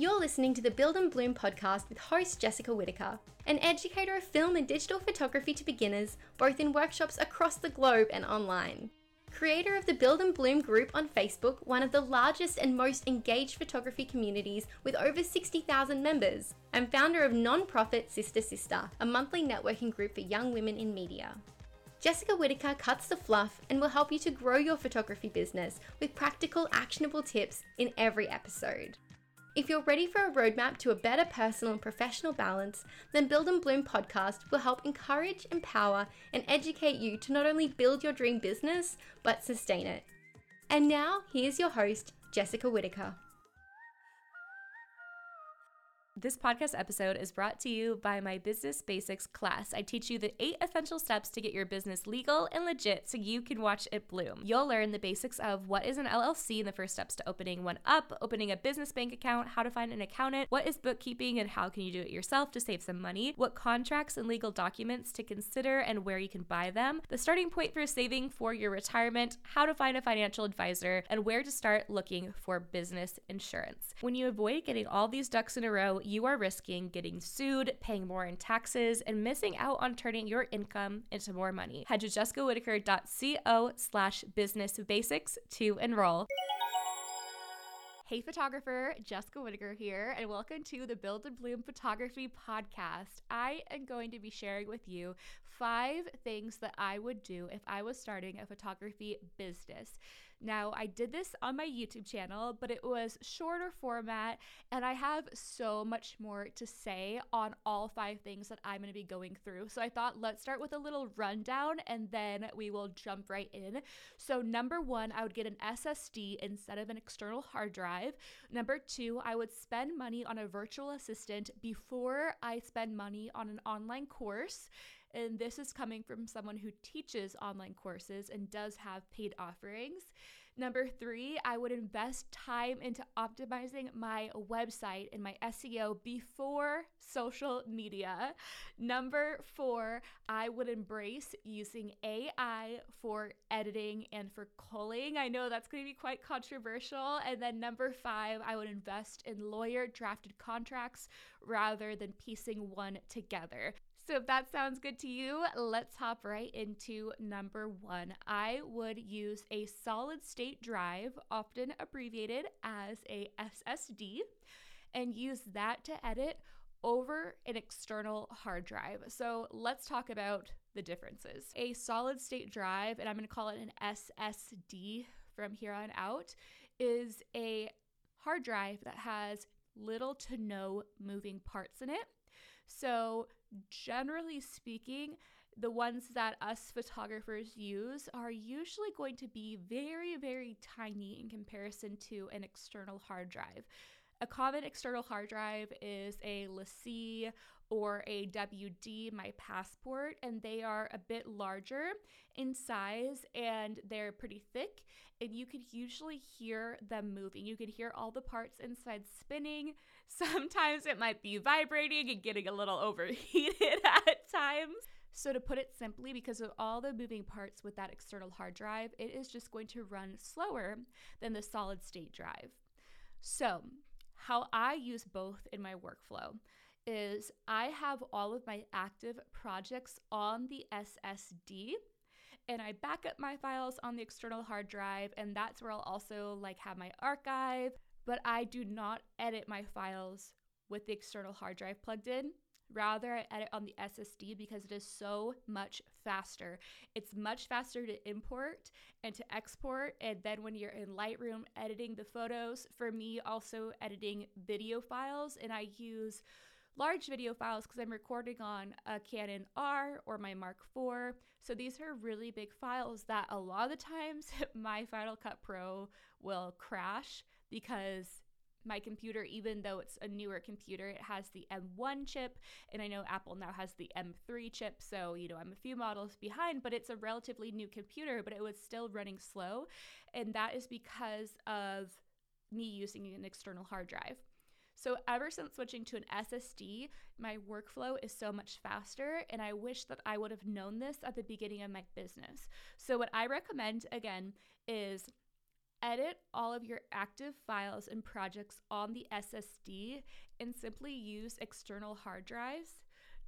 You're listening to the Build and Bloom podcast with host Jessica Whitaker, an educator of film and digital photography to beginners, both in workshops across the globe and online. Creator of the Build and Bloom group on Facebook, one of the largest and most engaged photography communities with over 60,000 members, and founder of non-profit Sister Sister, a monthly networking group for young women in media. Jessica Whitaker cuts the fluff and will help you to grow your photography business with practical, actionable tips in every episode. If you're ready for a roadmap to a better personal and professional balance, then Build and Bloom podcast will help encourage, empower, and educate you to not only build your dream business, but sustain it. And now, here's your host, Jessica Whitaker. This podcast episode is brought to you by my Business Basics class. I teach you the eight essential steps to get your business legal and legit so you can watch it bloom. You'll learn the basics of what is an LLC and the first steps to opening one up, opening a business bank account, how to find an accountant, what is bookkeeping and how can you do it yourself to save some money, what contracts and legal documents to consider and where you can buy them, the starting point for saving for your retirement, how to find a financial advisor, and where to start looking for business insurance. When you avoid getting all these ducks in a row, you are risking getting sued, paying more in taxes, and missing out on turning your income into more money. Head to jessicawhitaker.co slash business basics to enroll. Hey, photographer, Jessica Whitaker here, and welcome to the Build and Bloom Photography Podcast. I am going to be sharing with you five things that I would do if I was starting a photography business. Now, I did this on my YouTube channel, but it was shorter format, and I have so much more to say on all five things that I'm going to be going through. So I thought let's start with a little rundown and then we will jump right in. So, number one, I would get an SSD instead of an external hard drive. Number two, I would spend money on a virtual assistant before I spend money on an online course. And this is coming from someone who teaches online courses and does have paid offerings. Number three, I would invest time into optimizing my website and my SEO before social media. Number four, I would embrace using AI for editing and for culling. I know that's going to be quite controversial. And then number five, I would invest in lawyer drafted contracts rather than piecing one together. So, if that sounds good to you, let's hop right into number one. I would use a solid state drive, often abbreviated as a SSD, and use that to edit over an external hard drive. So, let's talk about the differences. A solid state drive, and I'm going to call it an SSD from here on out, is a hard drive that has little to no moving parts in it. So, generally speaking, the ones that us photographers use are usually going to be very, very tiny in comparison to an external hard drive. A common external hard drive is a LaCie or a WD, my passport, and they are a bit larger in size and they're pretty thick. And you could usually hear them moving. You could hear all the parts inside spinning. Sometimes it might be vibrating and getting a little overheated at times. So, to put it simply, because of all the moving parts with that external hard drive, it is just going to run slower than the solid state drive. So, how I use both in my workflow is I have all of my active projects on the SSD and I back up my files on the external hard drive and that's where I'll also like have my archive, but I do not edit my files with the external hard drive plugged in. Rather, I edit on the SSD because it is so much faster. It's much faster to import and to export. And then when you're in Lightroom editing the photos, for me, also editing video files, and I use large video files because I'm recording on a Canon R or my Mark IV. So these are really big files that a lot of the times my Final Cut Pro will crash because my computer, even though it's a newer computer, it has the M1 chip, and I know Apple now has the M3 chip, so you know I'm a few models behind, but it's a relatively new computer, but it was still running slow, and that is because of me using an external hard drive. So, ever since switching to an SSD, my workflow is so much faster, and I wish that I would have known this at the beginning of my business. So, what I recommend again is edit all of your active files and projects on the SSD and simply use external hard drives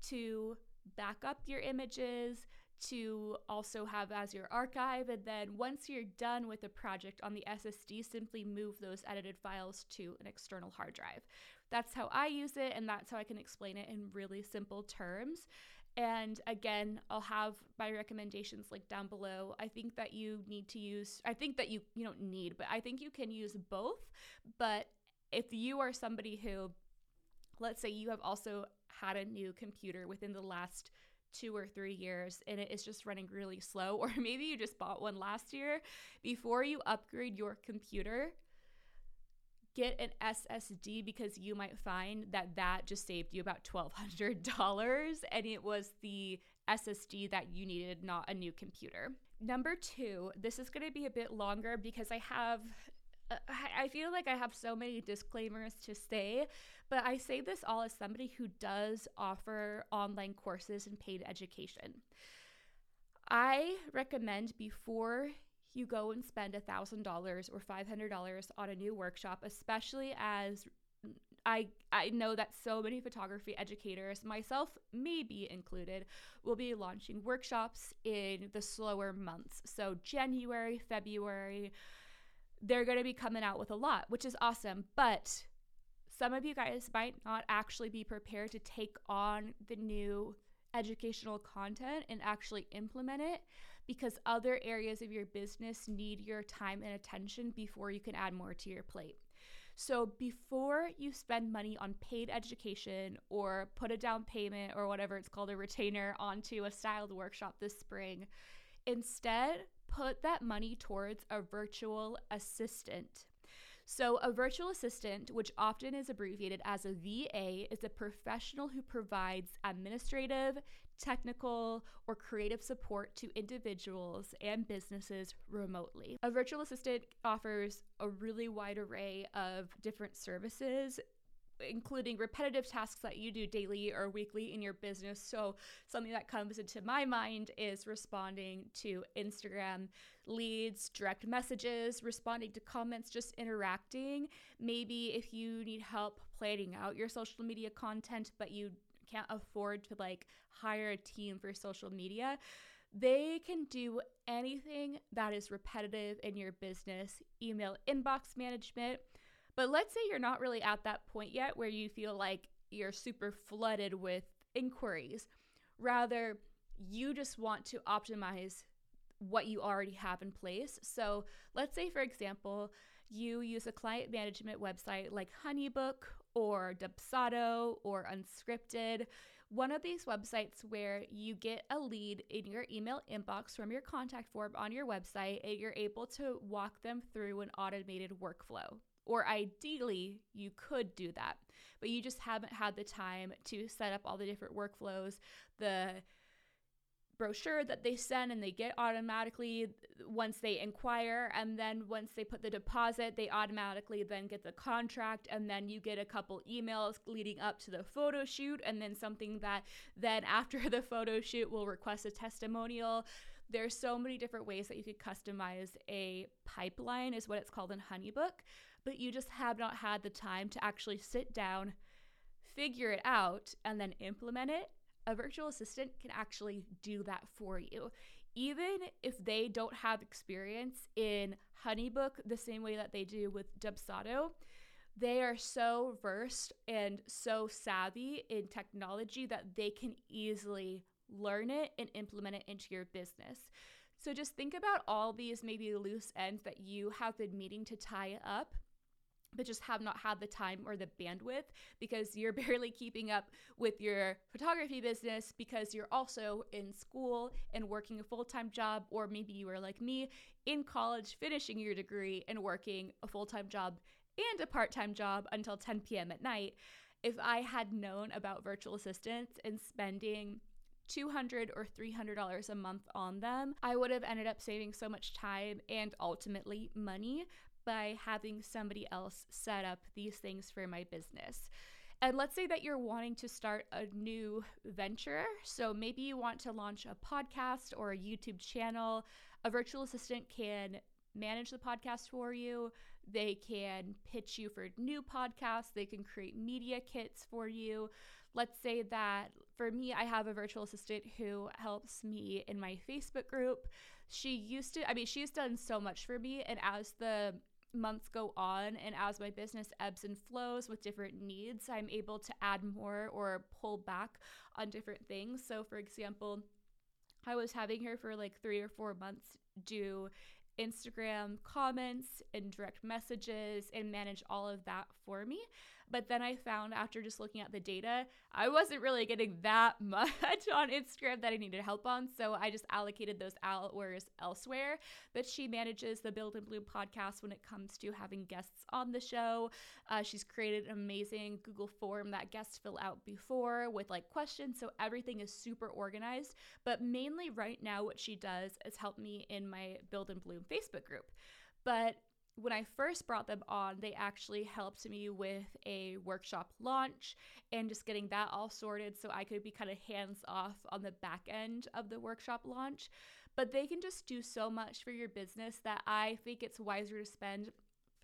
to back up your images, to also have as your archive. And then once you're done with a project on the SSD, simply move those edited files to an external hard drive. That's how I use it, and that's how I can explain it in really simple terms. And again, I'll have my recommendations like down below. I think that you need to use, I think that you, you don't need, but I think you can use both. But if you are somebody who, let's say you have also had a new computer within the last two or three years and it is just running really slow, or maybe you just bought one last year, before you upgrade your computer, get an SSD because you might find that that just saved you about $1,200 and it was the SSD that you needed, not a new computer. Number two, this is going to be a bit longer because I have Uh, I feel like I have so many disclaimers to say, but I say this all as somebody who does offer online courses and paid education. I recommend before you go and spend $1,000 or $500 on a new workshop, especially as I I know that so many photography educators, myself maybe included, will be launching workshops in the slower months. So January, February, they're going to be coming out with a lot, which is awesome. But some of you guys might not actually be prepared to take on the new educational content and actually implement it because other areas of your business need your time and attention before you can add more to your plate. So, before you spend money on paid education or put a down payment or whatever it's called, a retainer onto a styled workshop this spring, instead put that money towards a virtual assistant. So, a virtual assistant, which often is abbreviated as a VA, is a professional who provides administrative, technical, or creative support to individuals and businesses remotely. A virtual assistant offers a really wide array of different services including repetitive tasks that you do daily or weekly in your business. So, something that comes into my mind is responding to Instagram leads, direct messages, responding to comments, just interacting. Maybe if you need help planning out your social media content, but you can't afford to like hire a team for social media, they can do anything that is repetitive in your business email inbox management but let's say you're not really at that point yet where you feel like you're super flooded with inquiries. Rather, you just want to optimize what you already have in place. So, let's say, for example, you use a client management website like Honeybook or Dubsado or Unscripted, one of these websites where you get a lead in your email inbox from your contact form on your website and you're able to walk them through an automated workflow. Or ideally, you could do that, but you just haven't had the time to set up all the different workflows, the brochure that they send and they get automatically once they inquire and then once they put the deposit they automatically then get the contract and then you get a couple emails leading up to the photo shoot and then something that then after the photo shoot will request a testimonial. There's so many different ways that you could customize a pipeline is what it's called in honeybook but you just have not had the time to actually sit down figure it out and then implement it a virtual assistant can actually do that for you. Even if they don't have experience in Honeybook the same way that they do with Dubsado, they are so versed and so savvy in technology that they can easily learn it and implement it into your business. So just think about all these maybe loose ends that you have been meeting to tie up but just have not had the time or the bandwidth because you're barely keeping up with your photography business because you're also in school and working a full time job, or maybe you are like me in college finishing your degree and working a full time job and a part time job until 10 p.m. at night. If I had known about virtual assistants and spending 200 or 300 dollars a month on them i would have ended up saving so much time and ultimately money by having somebody else set up these things for my business. And let's say that you're wanting to start a new venture. So maybe you want to launch a podcast or a YouTube channel. A virtual assistant can manage the podcast for you. They can pitch you for new podcasts. They can create media kits for you. Let's say that for me, I have a virtual assistant who helps me in my Facebook group. She used to, I mean, she's done so much for me. And as the months go on and as my business ebbs and flows with different needs, I'm able to add more or pull back on different things. So, for example, I was having her for like three or four months do Instagram comments and direct messages and manage all of that for me. But then I found after just looking at the data, I wasn't really getting that much on Instagram that I needed help on. So I just allocated those hours elsewhere. But she manages the Build and Bloom podcast when it comes to having guests on the show. Uh, she's created an amazing Google form that guests fill out before with like questions. So everything is super organized. But mainly right now, what she does is help me in my Build and Bloom Facebook group. But when I first brought them on, they actually helped me with a workshop launch and just getting that all sorted so I could be kind of hands off on the back end of the workshop launch. But they can just do so much for your business that I think it's wiser to spend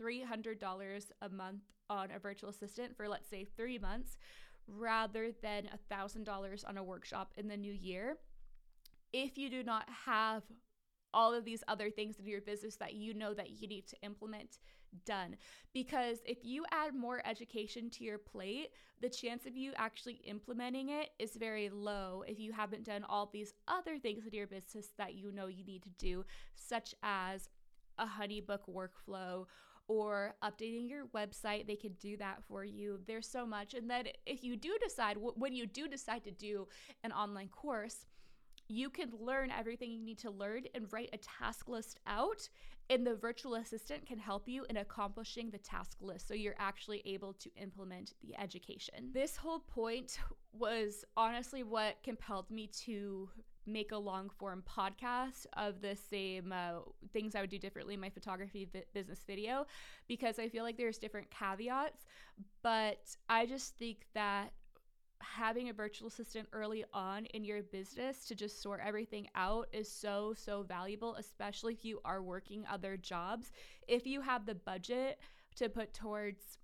$300 a month on a virtual assistant for, let's say, three months rather than $1,000 on a workshop in the new year. If you do not have all of these other things in your business that you know that you need to implement done. Because if you add more education to your plate the chance of you actually implementing it is very low if you haven't done all these other things in your business that you know you need to do such as a honeybook workflow or updating your website. They can do that for you. There's so much. And then if you do decide when you do decide to do an online course you can learn everything you need to learn and write a task list out and the virtual assistant can help you in accomplishing the task list so you're actually able to implement the education. This whole point was honestly what compelled me to make a long form podcast of the same uh, things I would do differently in my photography vi- business video because I feel like there's different caveats, but I just think that having a virtual assistant early on in your business to just sort everything out is so so valuable especially if you are working other jobs. If you have the budget to put towards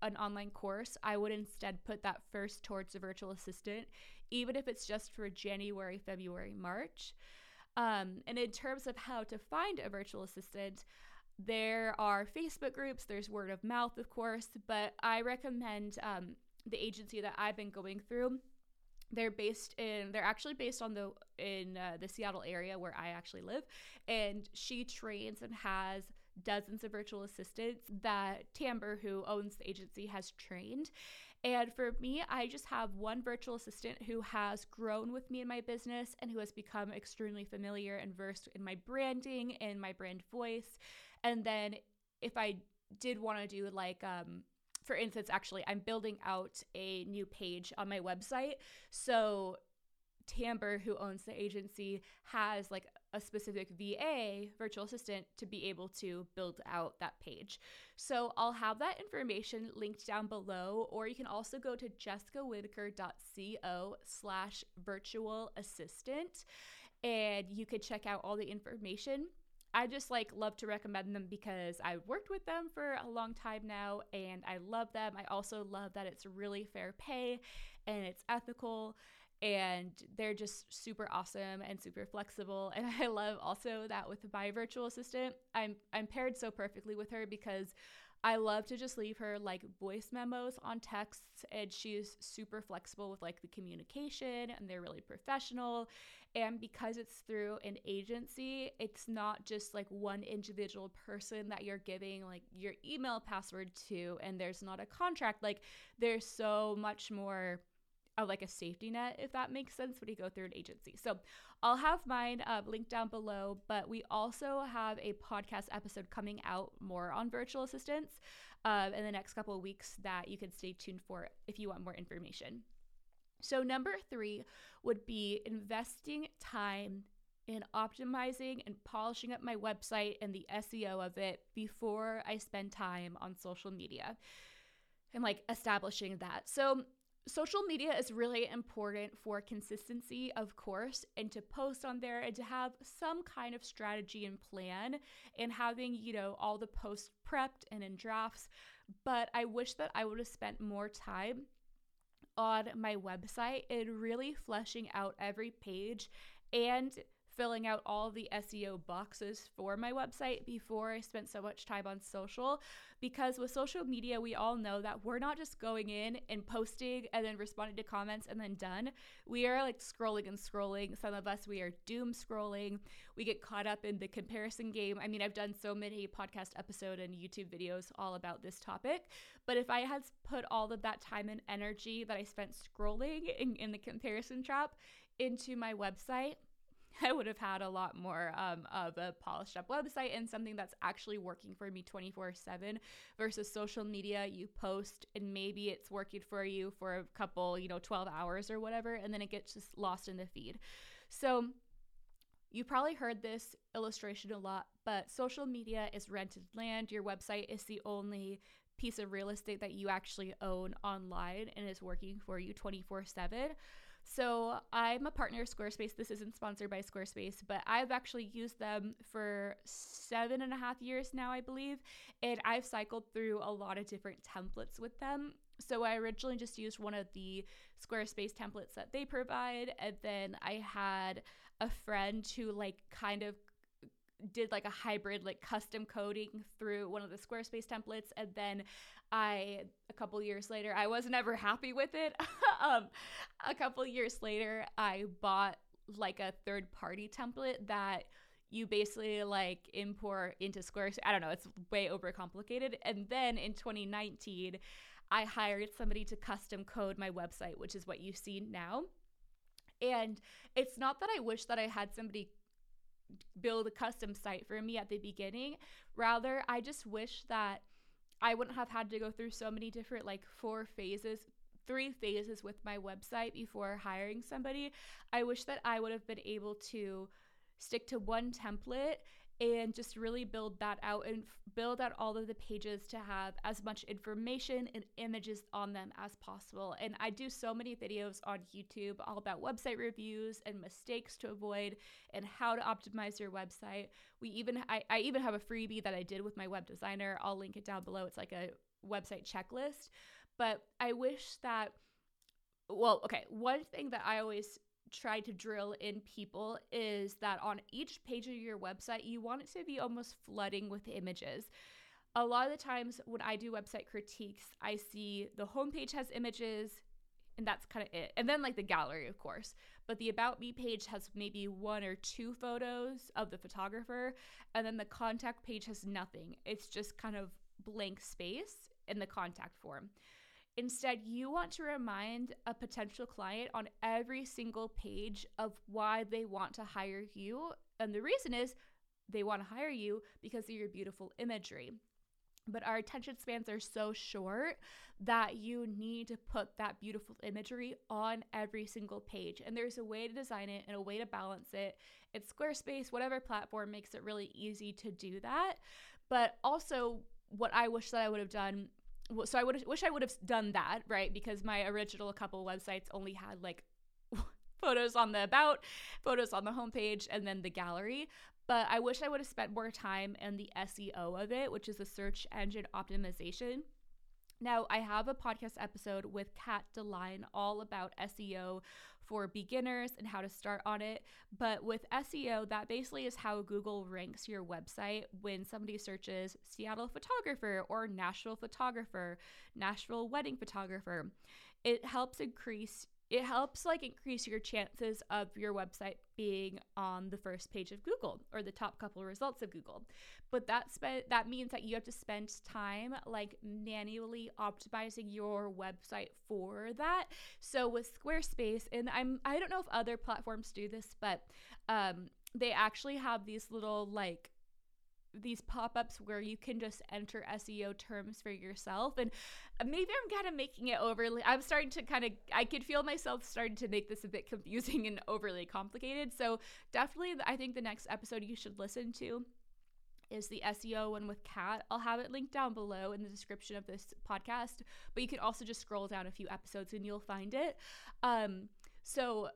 an online course i would instead put that first towards a virtual assistant even if it's just for january february march. Um, and in terms of how to find a virtual assistant there are facebook groups there's word of mouth of course but i recommend um, the agency that I've been going through, they're based in they're actually based on the in uh, the Seattle area where I actually live and she trains and has dozens of virtual assistants that Tamber who owns the agency has trained. And for me I just have one virtual assistant who has grown with me in my business and who has become extremely familiar and versed in my branding and my brand voice. And then if I did want to do like um for instance, actually, I'm building out a new page on my website. So Tamber, who owns the agency, has like a specific VA, virtual assistant, to be able to build out that page. So I'll have that information linked down below, or you can also go to jessicawhitaker.co slash virtual assistant and you could check out all the information. I just like love to recommend them because I've worked with them for a long time now and I love them. I also love that it's really fair pay and it's ethical and they're just super awesome and super flexible and I love also that with my virtual assistant I'm I'm paired so perfectly with her because I love to just leave her like voice memos on texts, and she's super flexible with like the communication, and they're really professional. And because it's through an agency, it's not just like one individual person that you're giving like your email password to, and there's not a contract. Like, there's so much more of like a safety net, if that makes sense, when you go through an agency. So I'll have mine uh, linked down below, but we also have a podcast episode coming out more on virtual assistants uh, in the next couple of weeks that you can stay tuned for if you want more information. So, number three would be investing time in optimizing and polishing up my website and the SEO of it before I spend time on social media and like establishing that. So, social media is really important for consistency, of course, and to post on there and to have some kind of strategy and plan and having, you know, all the posts prepped and in drafts. But I wish that I would have spent more time on my website and really fleshing out every page and filling out all the SEO boxes for my website before I spent so much time on social. Because with social media, we all know that we're not just going in and posting and then responding to comments and then done. We are like scrolling and scrolling. Some of us, we are doom scrolling. We get caught up in the comparison game. I mean, I've done so many podcast episode and YouTube videos all about this topic. But if I had put all of that time and energy that I spent scrolling in, in the comparison trap into my website, I would have had a lot more um, of a polished up website and something that's actually working for me 24 7 versus social media. You post and maybe it's working for you for a couple, you know, 12 hours or whatever, and then it gets just lost in the feed. So, you probably heard this illustration a lot, but social media is rented land. Your website is the only piece of real estate that you actually own online and is working for you 24 7. So I'm a partner of Squarespace. This isn't sponsored by Squarespace, but I've actually used them for seven and a half years now, I believe. And I've cycled through a lot of different templates with them. So I originally just used one of the Squarespace templates that they provide. And then I had a friend who, like, kind of did like a hybrid like custom coding through one of the Squarespace templates and then I a couple years later I was never happy with it. um a couple years later I bought like a third party template that you basically like import into Squarespace. I don't know, it's way overcomplicated. And then in 2019, I hired somebody to custom code my website, which is what you see now. And it's not that I wish that I had somebody build a custom site for me at the beginning. Rather, I just wish that I wouldn't have had to go through so many different, like, four phases three phases with my website before hiring somebody. I wish that I would have been able to stick to one template and just really build that out and f- build out all of the pages to have as much information and images on them as possible. And I do so many videos on YouTube all about website reviews and mistakes to avoid and how to optimize your website. We even I, I even have a freebie that I did with my web designer. I'll link it down below. It's like a website checklist. But I wish that well, okay, one thing that I always try to drill in people is that on each page of your website, you want it to be almost flooding with images. A lot of the times when I do website critiques, I see the homepage has images, and that's kind of it. And then like the gallery, of course. But the about me page has maybe one or two photos of the photographer, and then the contact page has nothing. It's just kind of blank space in the contact form. Instead, you want to remind a potential client on every single page of why they want to hire you. And the reason is they want to hire you because of your beautiful imagery. But our attention spans are so short that you need to put that beautiful imagery on every single page. And there's a way to design it and a way to balance it. It's Squarespace, whatever platform makes it really easy to do that. But also, what I wish that I would have done so I would wish I would have done that, right? Because my original couple websites only had like photos on the about, photos on the homepage, and then the gallery. But I wish I would have spent more time in the SEO of it, which is the search engine optimization. Now, I have a podcast episode with Kat DeLine all about SEO for beginners and how to start on it. But with SEO, that basically is how Google ranks your website when somebody searches Seattle photographer or Nashville photographer, Nashville wedding photographer. It helps increase it helps like increase your chances of your website being on the first page of Google or the top couple results of Google. But that spe- that means that you have to spend time like manually optimizing your website for that. So with Squarespace, and I'm I don't know if other platforms do this, but um, they actually have these little like these pop-ups where you can just enter SEO terms for yourself and maybe I'm kind of making it overly I'm starting to kind of I could feel myself starting to make this a bit confusing and overly complicated so definitely I think the next episode you should listen to is the SEO one with Kat. I'll have it linked down below in the description of this podcast, but you can also just scroll down a few episodes and you'll find it. Um, so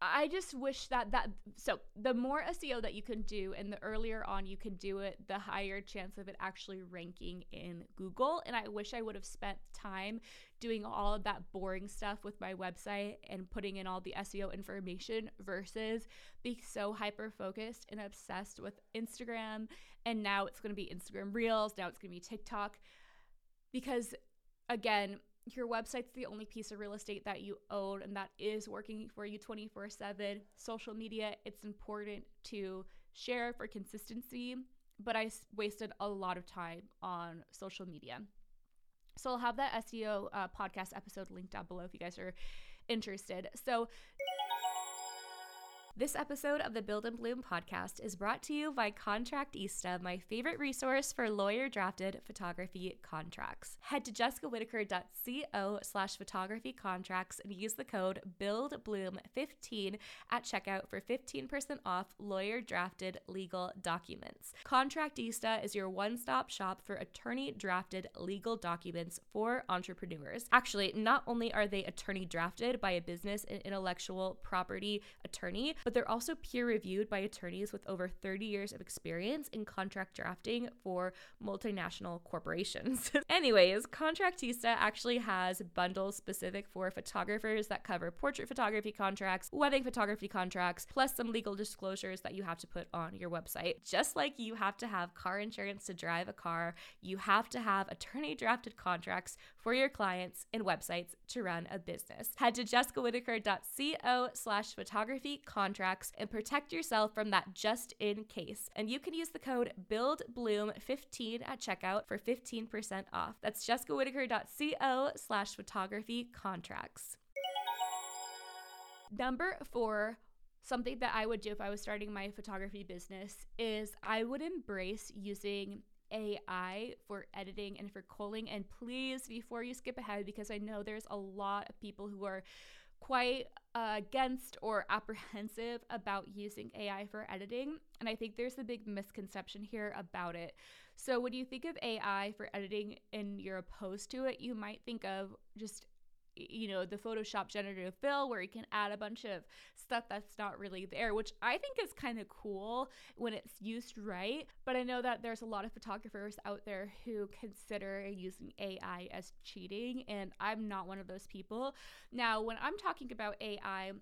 I just wish that that so the more SEO that you can do and the earlier on you can do it, the higher chance of it actually ranking in Google. And I wish I would have spent time doing all of that boring stuff with my website and putting in all the SEO information versus being so hyper focused and obsessed with Instagram. And now it's going to be Instagram Reels, now it's going to be TikTok. Because again, your website's the only piece of real estate that you own and that is working for you 24 7. Social media, it's important to share for consistency, but I wasted a lot of time on social media. So I'll have that SEO uh, podcast episode linked down below if you guys are interested. So, this episode of the Build and Bloom podcast is brought to you by Contractista, my favorite resource for lawyer drafted photography contracts. Head to jessicawhitaker.co slash photography contracts and use the code BuildBloom15 at checkout for 15% off lawyer drafted legal documents. Contractista is your one stop shop for attorney drafted legal documents for entrepreneurs. Actually, not only are they attorney drafted by a business and intellectual property attorney, but they're also peer reviewed by attorneys with over 30 years of experience in contract drafting for multinational corporations. Anyways, Contractista actually has bundles specific for photographers that cover portrait photography contracts, wedding photography contracts, plus some legal disclosures that you have to put on your website. Just like you have to have car insurance to drive a car, you have to have attorney drafted contracts for your clients and websites to run a business. Head to jessicawhitaker.co slash photography contracts contracts and protect yourself from that just in case. And you can use the code BuildBloom15 at checkout for 15% off. That's jessicawhitaker.co slash photography contracts. Number four, something that I would do if I was starting my photography business is I would embrace using AI for editing and for culling. And please, before you skip ahead, because I know there's a lot of people who are quite uh, against or apprehensive about using AI for editing. And I think there's a big misconception here about it. So, when you think of AI for editing and you're opposed to it, you might think of just you know, the Photoshop generative fill where you can add a bunch of stuff that's not really there, which I think is kind of cool when it's used right. But I know that there's a lot of photographers out there who consider using AI as cheating, and I'm not one of those people. Now, when I'm talking about AI,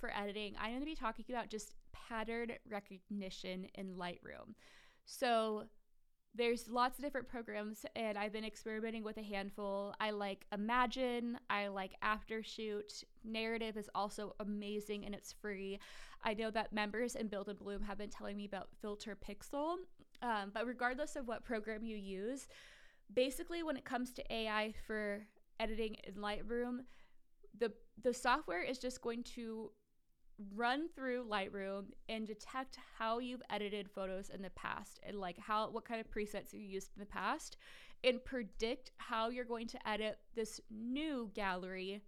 for editing, I'm going to be talking about just pattern recognition in Lightroom. So, there's lots of different programs and I've been experimenting with a handful. I like Imagen I like Aftershoot. Narrative is also amazing and it's free. I know that members in Build and Bloom have been telling me about Filter Pixel. Um, but regardless of what program you use, basically when it comes to AI for editing in Lightroom, the the software is just going to run through Lightroom and detect how you've edited photos in the past and like how what kind of presets you used in the past and predict how you're going to edit this new gallery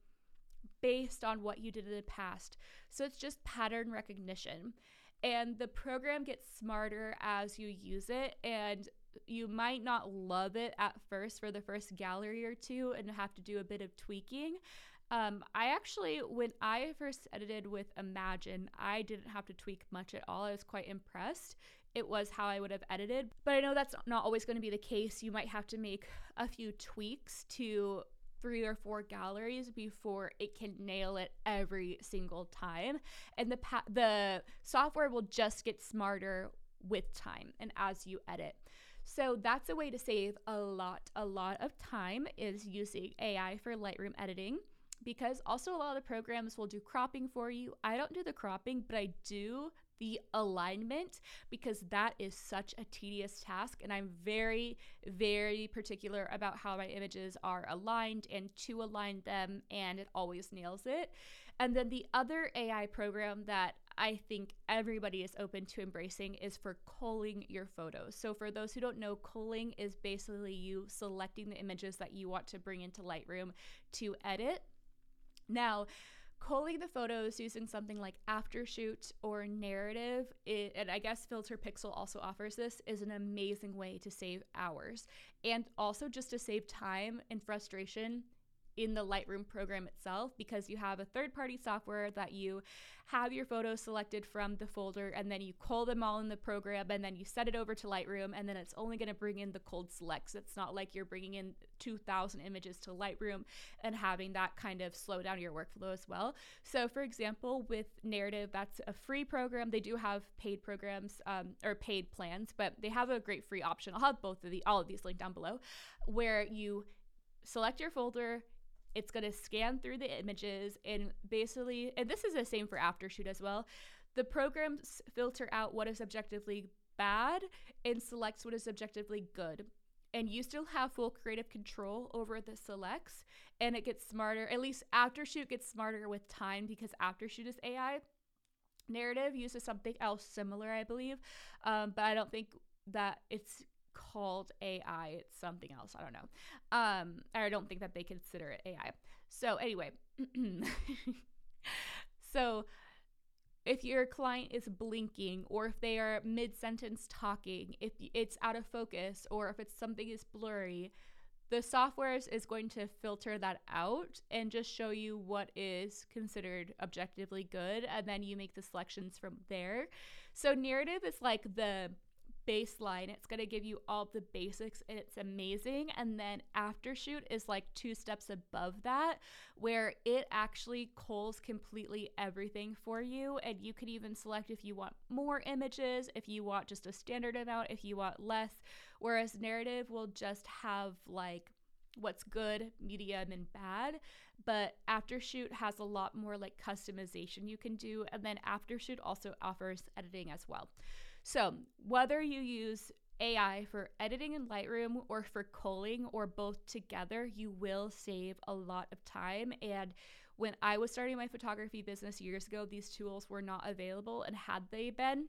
based on what you did in the past. So it's just pattern recognition. And the program gets smarter as you use it and you might not love it at first for the first gallery or two and have to do a bit of tweaking um, I actually, when I first edited with Imagen, I didn't have to tweak much at all. I was quite impressed. It was how I would have edited. But I know that's not always going to be the case. You might have to make a few tweaks to three or four galleries before it can nail it every single time. And the pa- the software will just get smarter with time and as you edit. So that's a way to save a lot a lot of time is using AI for Lightroom editing because also a lot of the programs will do cropping for you. I don't do the cropping, but I do the alignment because that is such a tedious task and I'm very very particular about how my images are aligned and to align them and it always nails it. And then the other AI program that I think everybody is open to embracing is for culling your photos. So, for those who don't know, culling is basically you selecting the images that you want to bring into Lightroom to edit now, culling the photos using something like Aftershoot or Narrative, it, and I guess Filter Pixel also offers this, is an amazing way to save hours. And also just to save time and frustration in the Lightroom program itself because you have a third party software that you have your photos selected from the folder and then you cull them all in the program and then you set it over to Lightroom and then it's only going to bring in the culled selects. It's not like you're bringing in 2,000 images to Lightroom and having that kind of slow down your workflow as well. So, for example, with Narrative, that's a free program. They do have paid programs um, or paid plans, but they have a great free option. I'll have both of the all of these linked down below, where you select your folder it's going to scan through the images and basically, and this is the same for Aftershoot as well. The programs filter out what is objectively bad and selects what is objectively good. And you still have full creative control over the selects, and it gets smarter. At least Aftershoot gets smarter with time because Aftershoot is AI. Narrative uses something else similar, I believe, um, but I don't think that it's called AI. It's something else. I don't know. Um, I don't think that they consider it AI. So anyway, so if your client is blinking or if they are mid sentence talking, if it's out of focus or if it's something is blurry, the software is going to filter that out and just show you what is considered objectively good and then you make the selections from there. So narrative is like the baseline. It's going to give you all the basics and it's amazing. And then Aftershoot is like two steps above that, where it actually culls completely everything for you. And you can even select if you want more images, if you want just a standard amount, if you want less. Whereas Narrative will just have like what's good, medium, and bad. But Aftershoot has a lot more like customization you can do. And then Aftershoot also offers editing as well. So, whether you use AI for editing in Lightroom or for culling or both together, you will save a lot of time. And when I was starting my photography business years ago, these tools were not available. And had they been,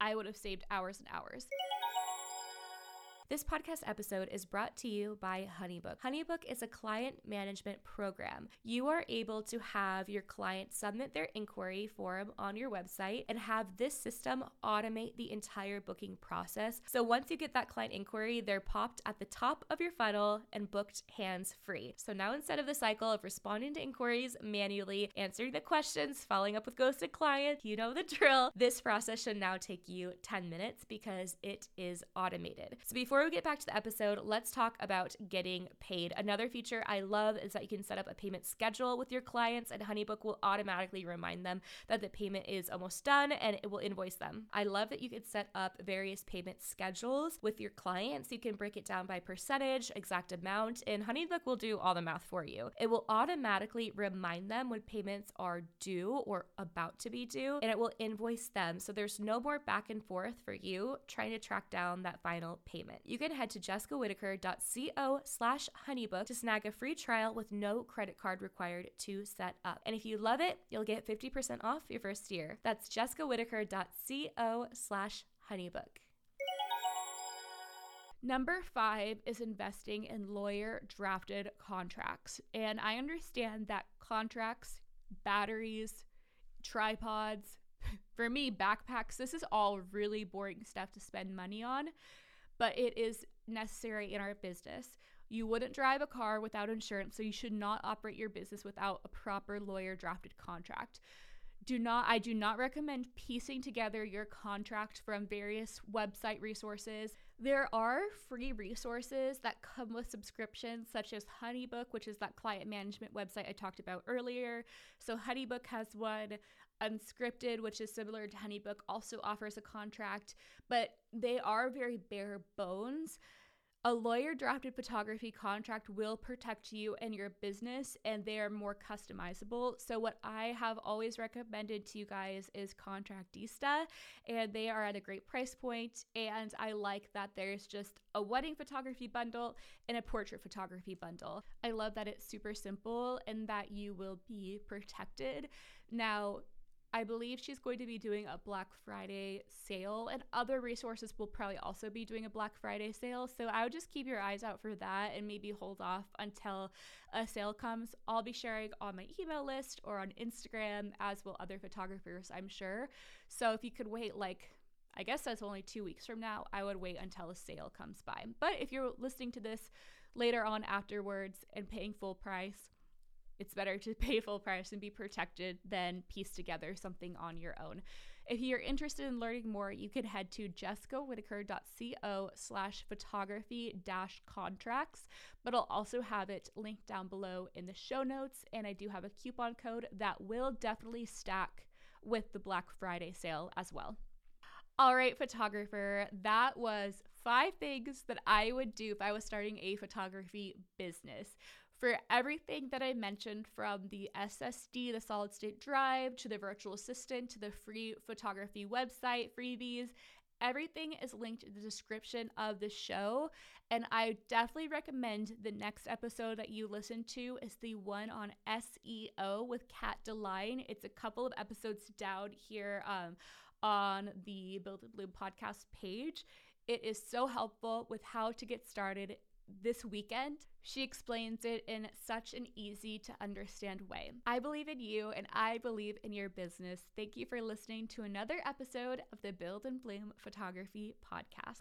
I would have saved hours and hours. This podcast episode is brought to you by Honeybook. Honeybook is a client management program. You are able to have your client submit their inquiry form on your website and have this system automate the entire booking process. So once you get that client inquiry, they're popped at the top of your funnel and booked hands free. So now instead of the cycle of responding to inquiries manually, answering the questions, following up with ghosted clients, you know the drill. This process should now take you 10 minutes because it is automated. So before before we get back to the episode, let's talk about getting paid. Another feature I love is that you can set up a payment schedule with your clients, and Honeybook will automatically remind them that the payment is almost done and it will invoice them. I love that you can set up various payment schedules with your clients. You can break it down by percentage, exact amount, and Honeybook will do all the math for you. It will automatically remind them when payments are due or about to be due, and it will invoice them. So there's no more back and forth for you trying to track down that final payment you can head to jessicawhitaker.co slash honeybook to snag a free trial with no credit card required to set up. And if you love it, you'll get 50% off your first year. That's jessicawhitaker.co slash honeybook. Number five is investing in lawyer drafted contracts. And I understand that contracts, batteries, tripods, for me, backpacks, this is all really boring stuff to spend money on but it is necessary in our business. You wouldn't drive a car without insurance, so you should not operate your business without a proper lawyer drafted contract. Do not I do not recommend piecing together your contract from various website resources. There are free resources that come with subscriptions such as Honeybook, which is that client management website I talked about earlier. So Honeybook has one. Unscripted, which is similar to Honeybook, also offers a contract, but they are very bare bones. A lawyer drafted photography contract will protect you and your business, and they are more customizable. So, what I have always recommended to you guys is Contractista, and they are at a great price point. And I like that there's just a wedding photography bundle and a portrait photography bundle. I love that it's super simple and that you will be protected. Now, I believe she's going to be doing a Black Friday sale, and other resources will probably also be doing a Black Friday sale. So I would just keep your eyes out for that and maybe hold off until a sale comes. I'll be sharing on my email list or on Instagram, as will other photographers, I'm sure. So if you could wait like I guess that's only two weeks from now. I would wait until a sale comes by. But if you're listening to this later on afterwards and paying full price, it's better to pay full price and be protected than piece together something on your own. If you're interested in learning more, you can head to jessicawhitaker.co slash photography dash contracts, but I'll also have it linked down below in the show notes. And I do have a coupon code that will definitely stack with the Black Friday sale as well. All right, photographer, that was five things that I would do if I was starting a photography business. For everything that I mentioned from the SSD, the solid state drive, to the virtual assistant, to the free photography website freebies, everything is linked in the description of the show. And I definitely recommend the next episode that you listen to is the one on SEO with Kat DeLine. It's a couple of episodes down here um, on the Build and Bloom podcast page. It is so helpful with how to get started this weekend. She explains it in such an easy to understand way. I believe in you and I believe in your business. Thank you for listening to another episode of the Build and Bloom Photography Podcast.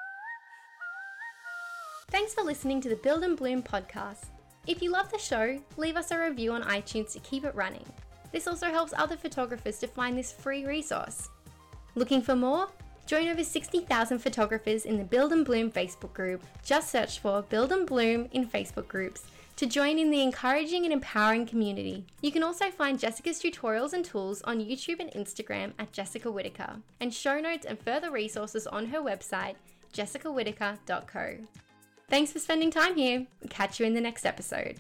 Thanks for listening to the Build and Bloom podcast. If you love the show, leave us a review on iTunes to keep it running. This also helps other photographers to find this free resource. Looking for more? Join over 60,000 photographers in the Build and Bloom Facebook group. Just search for Build and Bloom in Facebook groups to join in the encouraging and empowering community. You can also find Jessica's tutorials and tools on YouTube and Instagram at Jessica Whitaker, and show notes and further resources on her website, jessicawhitaker.co. Thanks for spending time here. Catch you in the next episode.